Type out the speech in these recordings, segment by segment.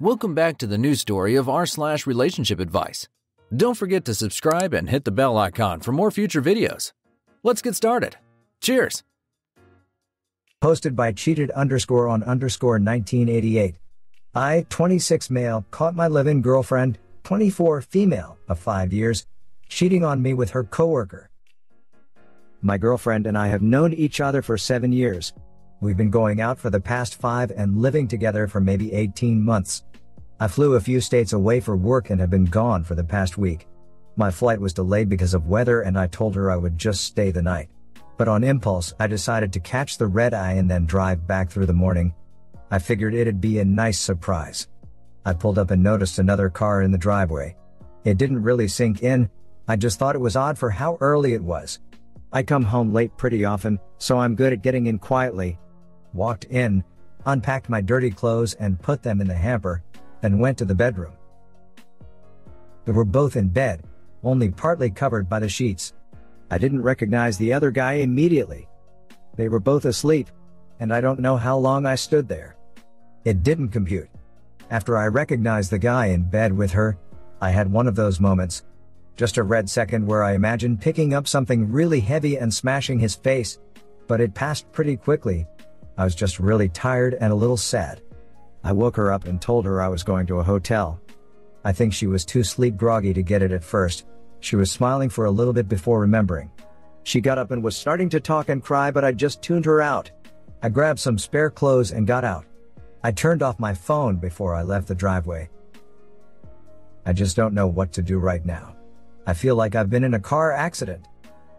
Welcome back to the news story of r slash relationship advice. Don't forget to subscribe and hit the bell icon for more future videos. Let's get started. Cheers! Posted by cheated underscore on underscore 1988. I, 26 male, caught my live-in girlfriend, 24 female, of 5 years, cheating on me with her coworker. My girlfriend and I have known each other for 7 years. We've been going out for the past 5 and living together for maybe 18 months. I flew a few states away for work and have been gone for the past week. My flight was delayed because of weather and I told her I would just stay the night. But on impulse, I decided to catch the red eye and then drive back through the morning. I figured it'd be a nice surprise. I pulled up and noticed another car in the driveway. It didn't really sink in, I just thought it was odd for how early it was. I come home late pretty often, so I'm good at getting in quietly. Walked in, unpacked my dirty clothes and put them in the hamper, then went to the bedroom. They were both in bed, only partly covered by the sheets. I didn't recognize the other guy immediately. They were both asleep, and I don't know how long I stood there. It didn't compute. After I recognized the guy in bed with her, I had one of those moments. Just a red second where I imagined picking up something really heavy and smashing his face, but it passed pretty quickly. I was just really tired and a little sad. I woke her up and told her I was going to a hotel. I think she was too sleep groggy to get it at first. She was smiling for a little bit before remembering. She got up and was starting to talk and cry, but I just tuned her out. I grabbed some spare clothes and got out. I turned off my phone before I left the driveway. I just don't know what to do right now. I feel like I've been in a car accident.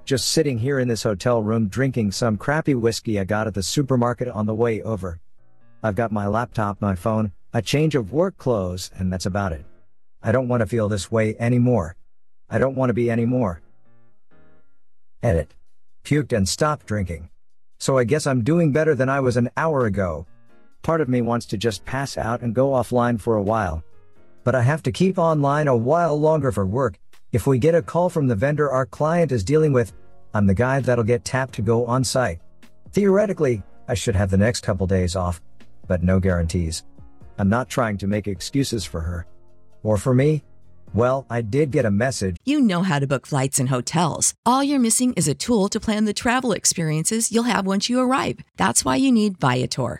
Just sitting here in this hotel room drinking some crappy whiskey I got at the supermarket on the way over. I've got my laptop, my phone, a change of work clothes, and that's about it. I don't want to feel this way anymore. I don't want to be anymore. Edit. Puked and stopped drinking. So I guess I'm doing better than I was an hour ago. Part of me wants to just pass out and go offline for a while. But I have to keep online a while longer for work. If we get a call from the vendor our client is dealing with, I'm the guy that'll get tapped to go on site. Theoretically, I should have the next couple days off, but no guarantees. I'm not trying to make excuses for her. Or for me. Well, I did get a message. You know how to book flights and hotels. All you're missing is a tool to plan the travel experiences you'll have once you arrive. That's why you need Viator.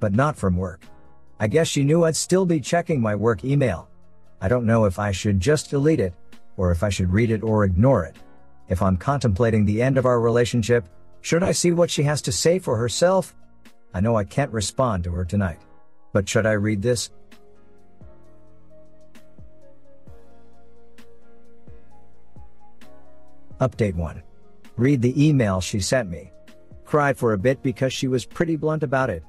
but not from work. I guess she knew I'd still be checking my work email. I don't know if I should just delete it, or if I should read it or ignore it. If I'm contemplating the end of our relationship, should I see what she has to say for herself? I know I can't respond to her tonight. But should I read this? Update 1. Read the email she sent me. Cried for a bit because she was pretty blunt about it.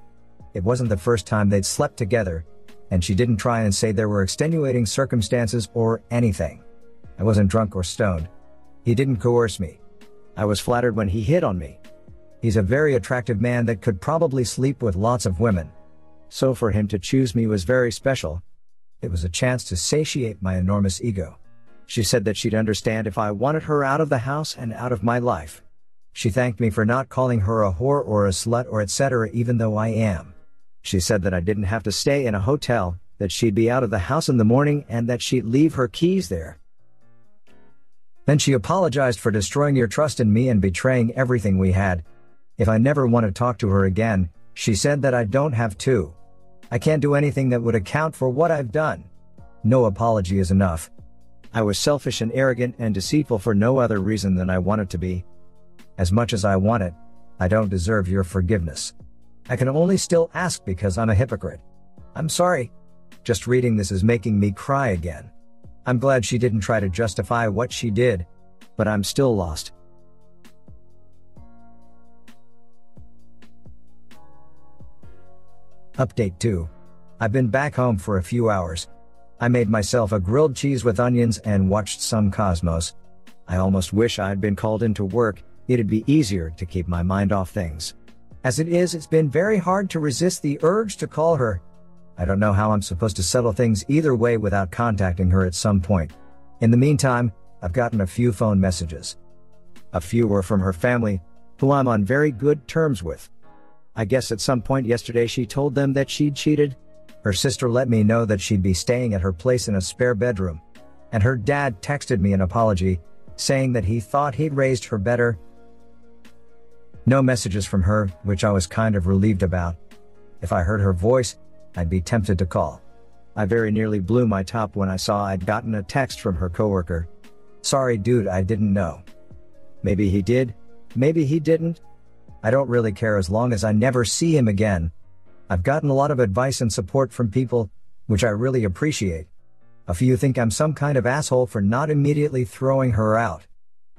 It wasn't the first time they'd slept together, and she didn't try and say there were extenuating circumstances or anything. I wasn't drunk or stoned. He didn't coerce me. I was flattered when he hit on me. He's a very attractive man that could probably sleep with lots of women. So for him to choose me was very special. It was a chance to satiate my enormous ego. She said that she'd understand if I wanted her out of the house and out of my life. She thanked me for not calling her a whore or a slut or etc. even though I am. She said that I didn't have to stay in a hotel, that she'd be out of the house in the morning and that she'd leave her keys there. Then she apologized for destroying your trust in me and betraying everything we had. If I never want to talk to her again, she said that I don't have to. I can't do anything that would account for what I've done. No apology is enough. I was selfish and arrogant and deceitful for no other reason than I wanted to be. As much as I want it, I don't deserve your forgiveness. I can only still ask because I'm a hypocrite. I'm sorry. Just reading this is making me cry again. I'm glad she didn't try to justify what she did, but I'm still lost. Update 2. I've been back home for a few hours. I made myself a grilled cheese with onions and watched some Cosmos. I almost wish I'd been called into work, it'd be easier to keep my mind off things. As it is, it's been very hard to resist the urge to call her. I don't know how I'm supposed to settle things either way without contacting her at some point. In the meantime, I've gotten a few phone messages. A few were from her family, who I'm on very good terms with. I guess at some point yesterday she told them that she'd cheated. Her sister let me know that she'd be staying at her place in a spare bedroom. And her dad texted me an apology, saying that he thought he'd raised her better no messages from her, which I was kind of relieved about. If I heard her voice, I'd be tempted to call. I very nearly blew my top when I saw I'd gotten a text from her coworker. Sorry dude, I didn't know. Maybe he did, maybe he didn't. I don't really care as long as I never see him again. I've gotten a lot of advice and support from people, which I really appreciate. A few think I'm some kind of asshole for not immediately throwing her out.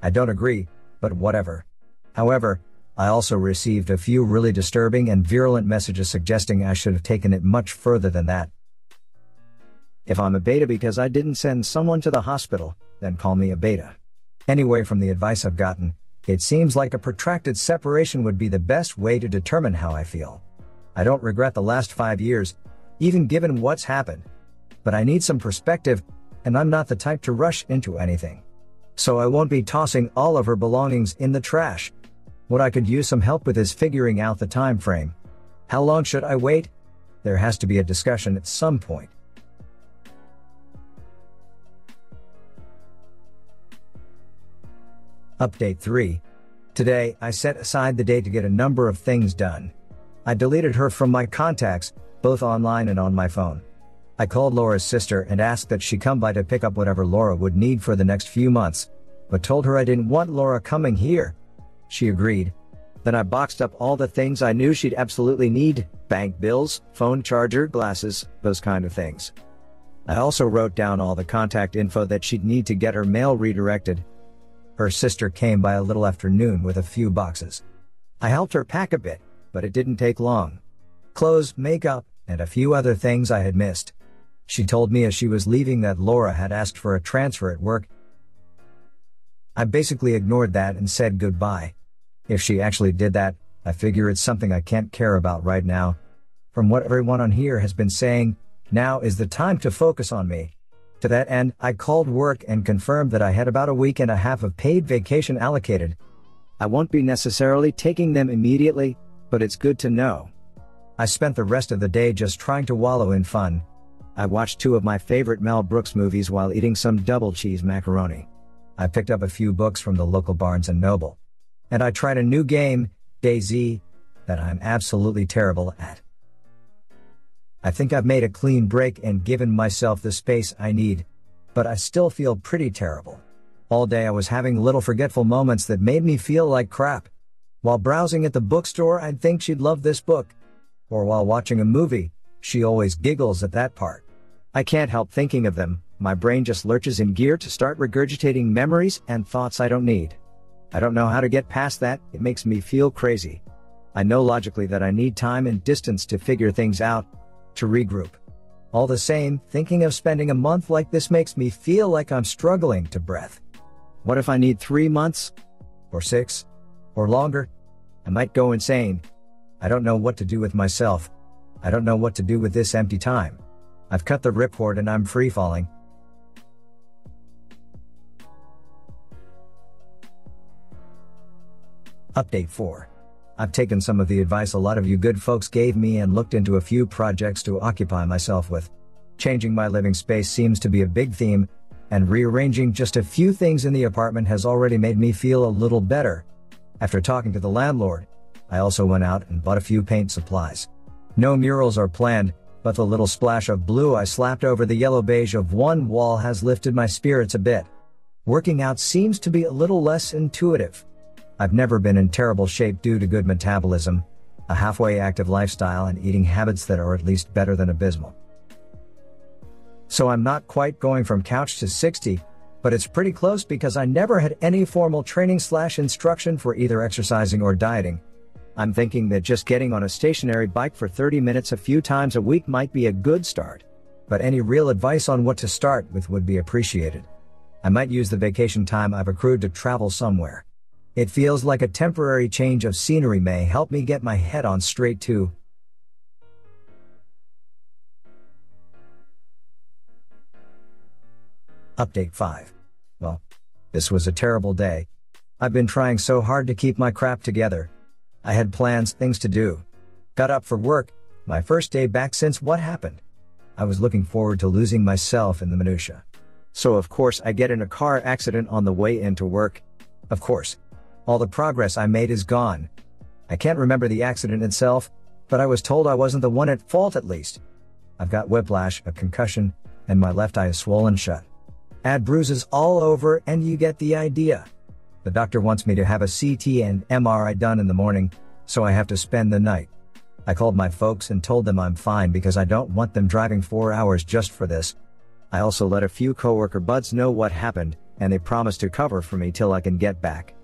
I don't agree, but whatever. However, I also received a few really disturbing and virulent messages suggesting I should have taken it much further than that. If I'm a beta because I didn't send someone to the hospital, then call me a beta. Anyway, from the advice I've gotten, it seems like a protracted separation would be the best way to determine how I feel. I don't regret the last five years, even given what's happened. But I need some perspective, and I'm not the type to rush into anything. So I won't be tossing all of her belongings in the trash. What I could use some help with is figuring out the time frame. How long should I wait? There has to be a discussion at some point. Update 3. Today, I set aside the day to get a number of things done. I deleted her from my contacts, both online and on my phone. I called Laura's sister and asked that she come by to pick up whatever Laura would need for the next few months, but told her I didn't want Laura coming here, she agreed. Then I boxed up all the things I knew she'd absolutely need bank bills, phone charger, glasses, those kind of things. I also wrote down all the contact info that she'd need to get her mail redirected. Her sister came by a little after noon with a few boxes. I helped her pack a bit, but it didn't take long. Clothes, makeup, and a few other things I had missed. She told me as she was leaving that Laura had asked for a transfer at work I basically ignored that and said goodbye. If she actually did that, I figure it's something I can't care about right now. From what everyone on here has been saying, now is the time to focus on me. To that end, I called work and confirmed that I had about a week and a half of paid vacation allocated. I won't be necessarily taking them immediately, but it's good to know. I spent the rest of the day just trying to wallow in fun. I watched two of my favorite Mel Brooks movies while eating some double cheese macaroni. I picked up a few books from the local Barnes and Noble. And I tried a new game, DayZ, that I'm absolutely terrible at. I think I've made a clean break and given myself the space I need. But I still feel pretty terrible. All day I was having little forgetful moments that made me feel like crap. While browsing at the bookstore, I'd think she'd love this book. Or while watching a movie, she always giggles at that part. I can't help thinking of them, my brain just lurches in gear to start regurgitating memories and thoughts I don't need. I don't know how to get past that, it makes me feel crazy. I know logically that I need time and distance to figure things out, to regroup. All the same, thinking of spending a month like this makes me feel like I'm struggling to breath. What if I need three months? Or six? Or longer? I might go insane. I don't know what to do with myself. I don't know what to do with this empty time. I've cut the ripcord and I'm free falling. Update 4. I've taken some of the advice a lot of you good folks gave me and looked into a few projects to occupy myself with. Changing my living space seems to be a big theme, and rearranging just a few things in the apartment has already made me feel a little better. After talking to the landlord, I also went out and bought a few paint supplies. No murals are planned, but the little splash of blue I slapped over the yellow beige of one wall has lifted my spirits a bit. Working out seems to be a little less intuitive. I've never been in terrible shape due to good metabolism, a halfway active lifestyle, and eating habits that are at least better than abysmal. So I'm not quite going from couch to 60, but it's pretty close because I never had any formal training slash instruction for either exercising or dieting. I'm thinking that just getting on a stationary bike for 30 minutes a few times a week might be a good start. But any real advice on what to start with would be appreciated. I might use the vacation time I've accrued to travel somewhere. It feels like a temporary change of scenery may help me get my head on straight too. Update 5. Well, this was a terrible day. I've been trying so hard to keep my crap together, I had plans, things to do. Got up for work, my first day back since what happened. I was looking forward to losing myself in the minutia. So of course I get in a car accident on the way into work. Of course. All the progress I made is gone. I can't remember the accident itself, but I was told I wasn't the one at fault at least. I've got whiplash, a concussion, and my left eye is swollen shut. Add bruises all over and you get the idea. The doctor wants me to have a CT and MRI done in the morning, so I have to spend the night. I called my folks and told them I'm fine because I don't want them driving four hours just for this. I also let a few coworker buds know what happened, and they promised to cover for me till I can get back.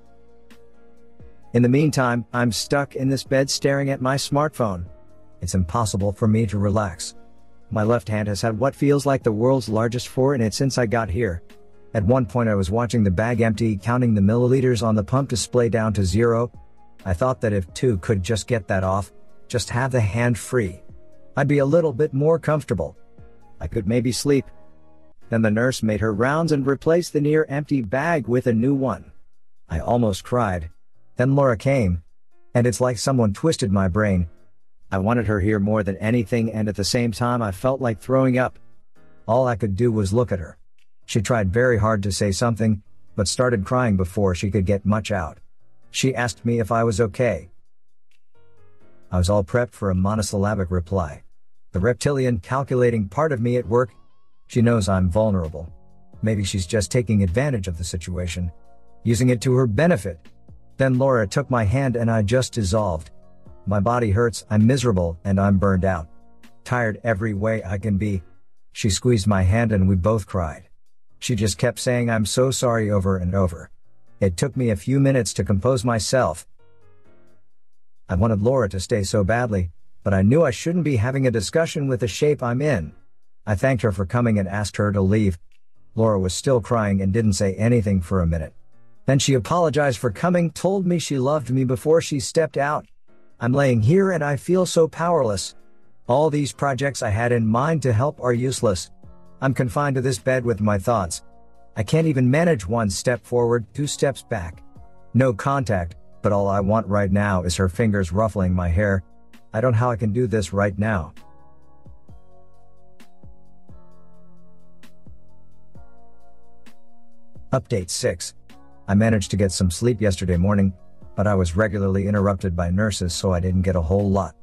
In the meantime, I'm stuck in this bed staring at my smartphone. It's impossible for me to relax. My left hand has had what feels like the world's largest four in it since I got here, at one point I was watching the bag empty, counting the milliliters on the pump display down to zero. I thought that if two could just get that off, just have the hand free, I'd be a little bit more comfortable. I could maybe sleep. Then the nurse made her rounds and replaced the near empty bag with a new one. I almost cried. Then Laura came. And it's like someone twisted my brain. I wanted her here more than anything and at the same time I felt like throwing up. All I could do was look at her. She tried very hard to say something, but started crying before she could get much out. She asked me if I was okay. I was all prepped for a monosyllabic reply. The reptilian calculating part of me at work. She knows I'm vulnerable. Maybe she's just taking advantage of the situation, using it to her benefit. Then Laura took my hand and I just dissolved. My body hurts, I'm miserable, and I'm burned out. Tired every way I can be. She squeezed my hand and we both cried. She just kept saying I'm so sorry over and over. It took me a few minutes to compose myself. I wanted Laura to stay so badly, but I knew I shouldn't be having a discussion with the shape I'm in. I thanked her for coming and asked her to leave. Laura was still crying and didn't say anything for a minute. Then she apologized for coming, told me she loved me before she stepped out. I'm laying here and I feel so powerless. All these projects I had in mind to help are useless. I'm confined to this bed with my thoughts. I can't even manage one step forward, two steps back. No contact, but all I want right now is her fingers ruffling my hair. I don't know how I can do this right now. Update 6. I managed to get some sleep yesterday morning, but I was regularly interrupted by nurses so I didn't get a whole lot.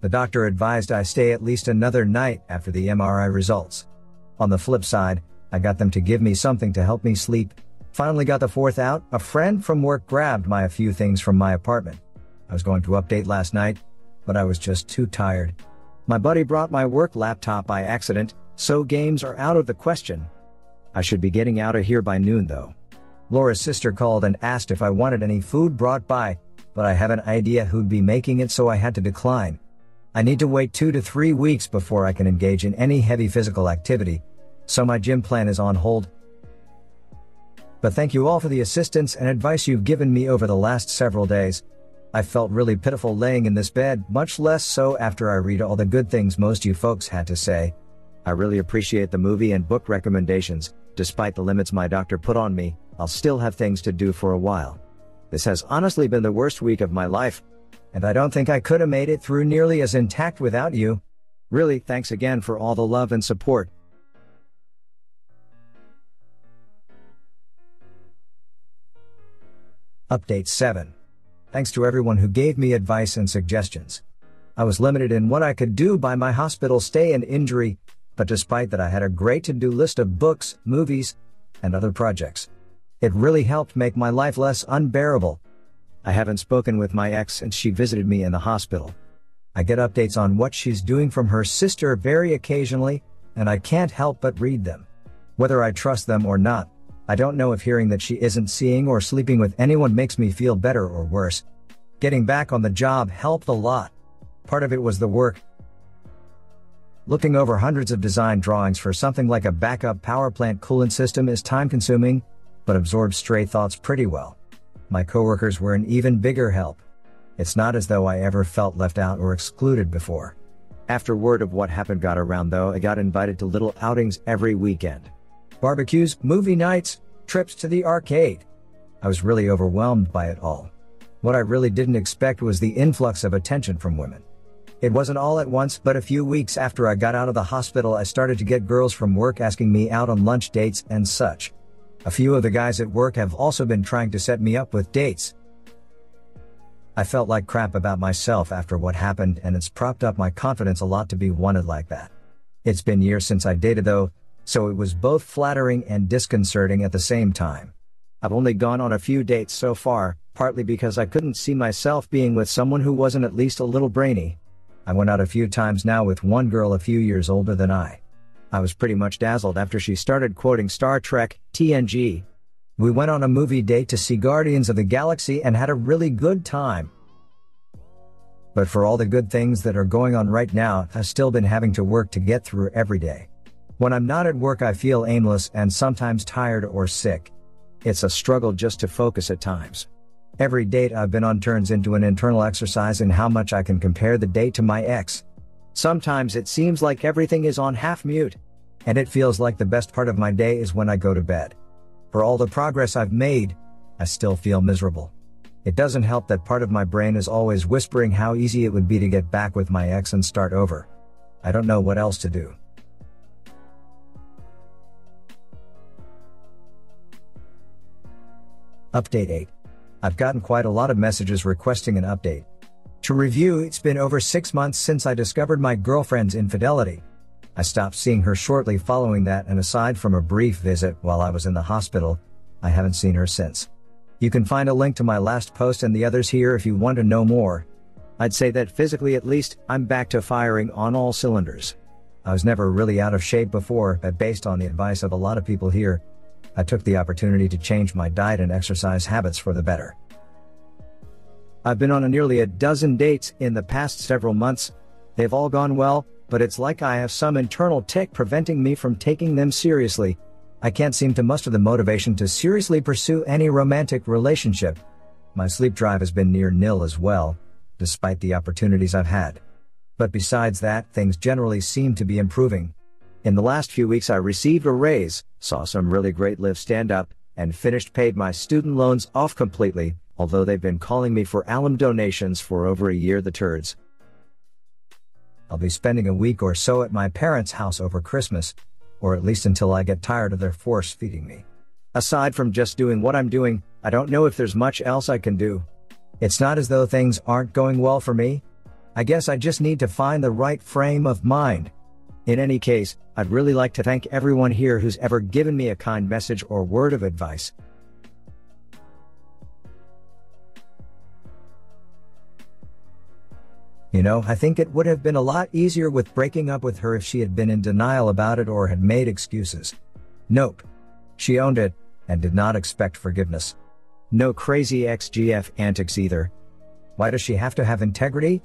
The doctor advised I stay at least another night after the MRI results. On the flip side, I got them to give me something to help me sleep. Finally got the fourth out, a friend from work grabbed my a few things from my apartment. I was going to update last night, but I was just too tired. My buddy brought my work laptop by accident, so games are out of the question. I should be getting out of here by noon though. Laura's sister called and asked if I wanted any food brought by, but I have an idea who'd be making it so I had to decline. I need to wait two to three weeks before I can engage in any heavy physical activity, so my gym plan is on hold. But thank you all for the assistance and advice you've given me over the last several days. I felt really pitiful laying in this bed, much less so after I read all the good things most you folks had to say. I really appreciate the movie and book recommendations, despite the limits my doctor put on me, I'll still have things to do for a while. This has honestly been the worst week of my life, and I don't think I could have made it through nearly as intact without you. Really, thanks again for all the love and support. Update 7. Thanks to everyone who gave me advice and suggestions. I was limited in what I could do by my hospital stay and injury, but despite that I had a great to-do list of books, movies, and other projects. It really helped make my life less unbearable. I haven't spoken with my ex since she visited me in the hospital. I get updates on what she's doing from her sister very occasionally, and I can't help but read them. Whether I trust them or not, I don't know if hearing that she isn't seeing or sleeping with anyone makes me feel better or worse. Getting back on the job helped a lot. Part of it was the work. Looking over hundreds of design drawings for something like a backup power plant coolant system is time consuming, but absorbs stray thoughts pretty well. My coworkers were an even bigger help. It's not as though I ever felt left out or excluded before. After word of what happened got around though, I got invited to little outings every weekend. Barbecues, movie nights, trips to the arcade. I was really overwhelmed by it all. What I really didn't expect was the influx of attention from women. It wasn't all at once, but a few weeks after I got out of the hospital, I started to get girls from work asking me out on lunch dates and such. A few of the guys at work have also been trying to set me up with dates. I felt like crap about myself after what happened and it's propped up my confidence a lot to be wanted like that. It's been years since I dated though, so it was both flattering and disconcerting at the same time. I've only gone on a few dates so far, partly because I couldn't see myself being with someone who wasn't at least a little brainy. I went out a few times now with one girl a few years older than I. I was pretty much dazzled after she started quoting Star Trek, TNG. We went on a movie date to see Guardians of the Galaxy and had a really good time. But for all the good things that are going on right now, I've still been having to work to get through every day. When I'm not at work, I feel aimless and sometimes tired or sick. It's a struggle just to focus at times. Every date I've been on turns into an internal exercise in how much I can compare the date to my ex. Sometimes it seems like everything is on half mute. And it feels like the best part of my day is when I go to bed. For all the progress I've made, I still feel miserable. It doesn't help that part of my brain is always whispering how easy it would be to get back with my ex and start over. I don't know what else to do. Update 8. I've gotten quite a lot of messages requesting an update. To review, it's been over six months since I discovered my girlfriend's infidelity. I stopped seeing her shortly following that, and aside from a brief visit while I was in the hospital, I haven't seen her since. You can find a link to my last post and the others here if you want to know more. I'd say that physically at least, I'm back to firing on all cylinders. I was never really out of shape before, but based on the advice of a lot of people here, I took the opportunity to change my diet and exercise habits for the better. I've been on a nearly a dozen dates in the past several months. They've all gone well, but it's like I have some internal tick preventing me from taking them seriously. I can't seem to muster the motivation to seriously pursue any romantic relationship. My sleep drive has been near nil as well, despite the opportunities I've had. But besides that, things generally seem to be improving. In the last few weeks, I received a raise, saw some really great live stand up, and finished paid my student loans off completely, although they've been calling me for alum donations for over a year, the turds. I'll be spending a week or so at my parents' house over Christmas, or at least until I get tired of their force feeding me. Aside from just doing what I'm doing, I don't know if there's much else I can do. It's not as though things aren't going well for me. I guess I just need to find the right frame of mind. In any case, I'd really like to thank everyone here who's ever given me a kind message or word of advice. You know, I think it would have been a lot easier with breaking up with her if she had been in denial about it or had made excuses. Nope. She owned it, and did not expect forgiveness. No crazy XGF antics either. Why does she have to have integrity?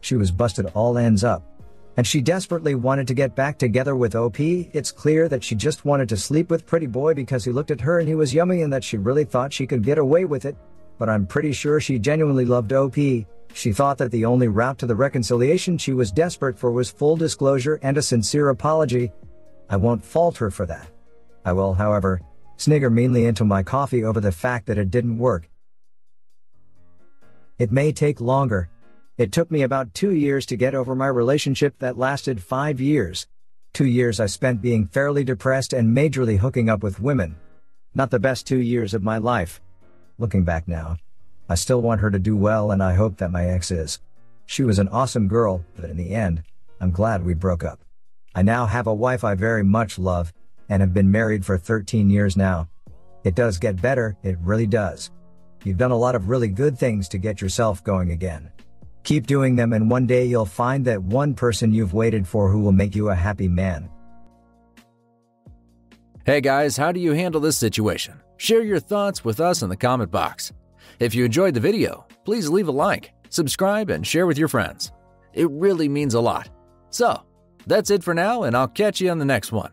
She was busted all ends up. And she desperately wanted to get back together with OP. It's clear that she just wanted to sleep with Pretty Boy because he looked at her and he was yummy and that she really thought she could get away with it. But I'm pretty sure she genuinely loved OP. She thought that the only route to the reconciliation she was desperate for was full disclosure and a sincere apology. I won't fault her for that. I will, however, snigger meanly into my coffee over the fact that it didn't work. It may take longer. It took me about two years to get over my relationship that lasted five years. Two years I spent being fairly depressed and majorly hooking up with women. Not the best two years of my life. Looking back now, I still want her to do well and I hope that my ex is. She was an awesome girl, but in the end, I'm glad we broke up. I now have a wife I very much love, and have been married for 13 years now. It does get better, it really does. You've done a lot of really good things to get yourself going again. Keep doing them and one day you'll find that one person you've waited for who will make you a happy man. Hey guys, how do you handle this situation? Share your thoughts with us in the comment box. If you enjoyed the video, please leave a like, subscribe, and share with your friends. It really means a lot. So, that's it for now, and I'll catch you on the next one.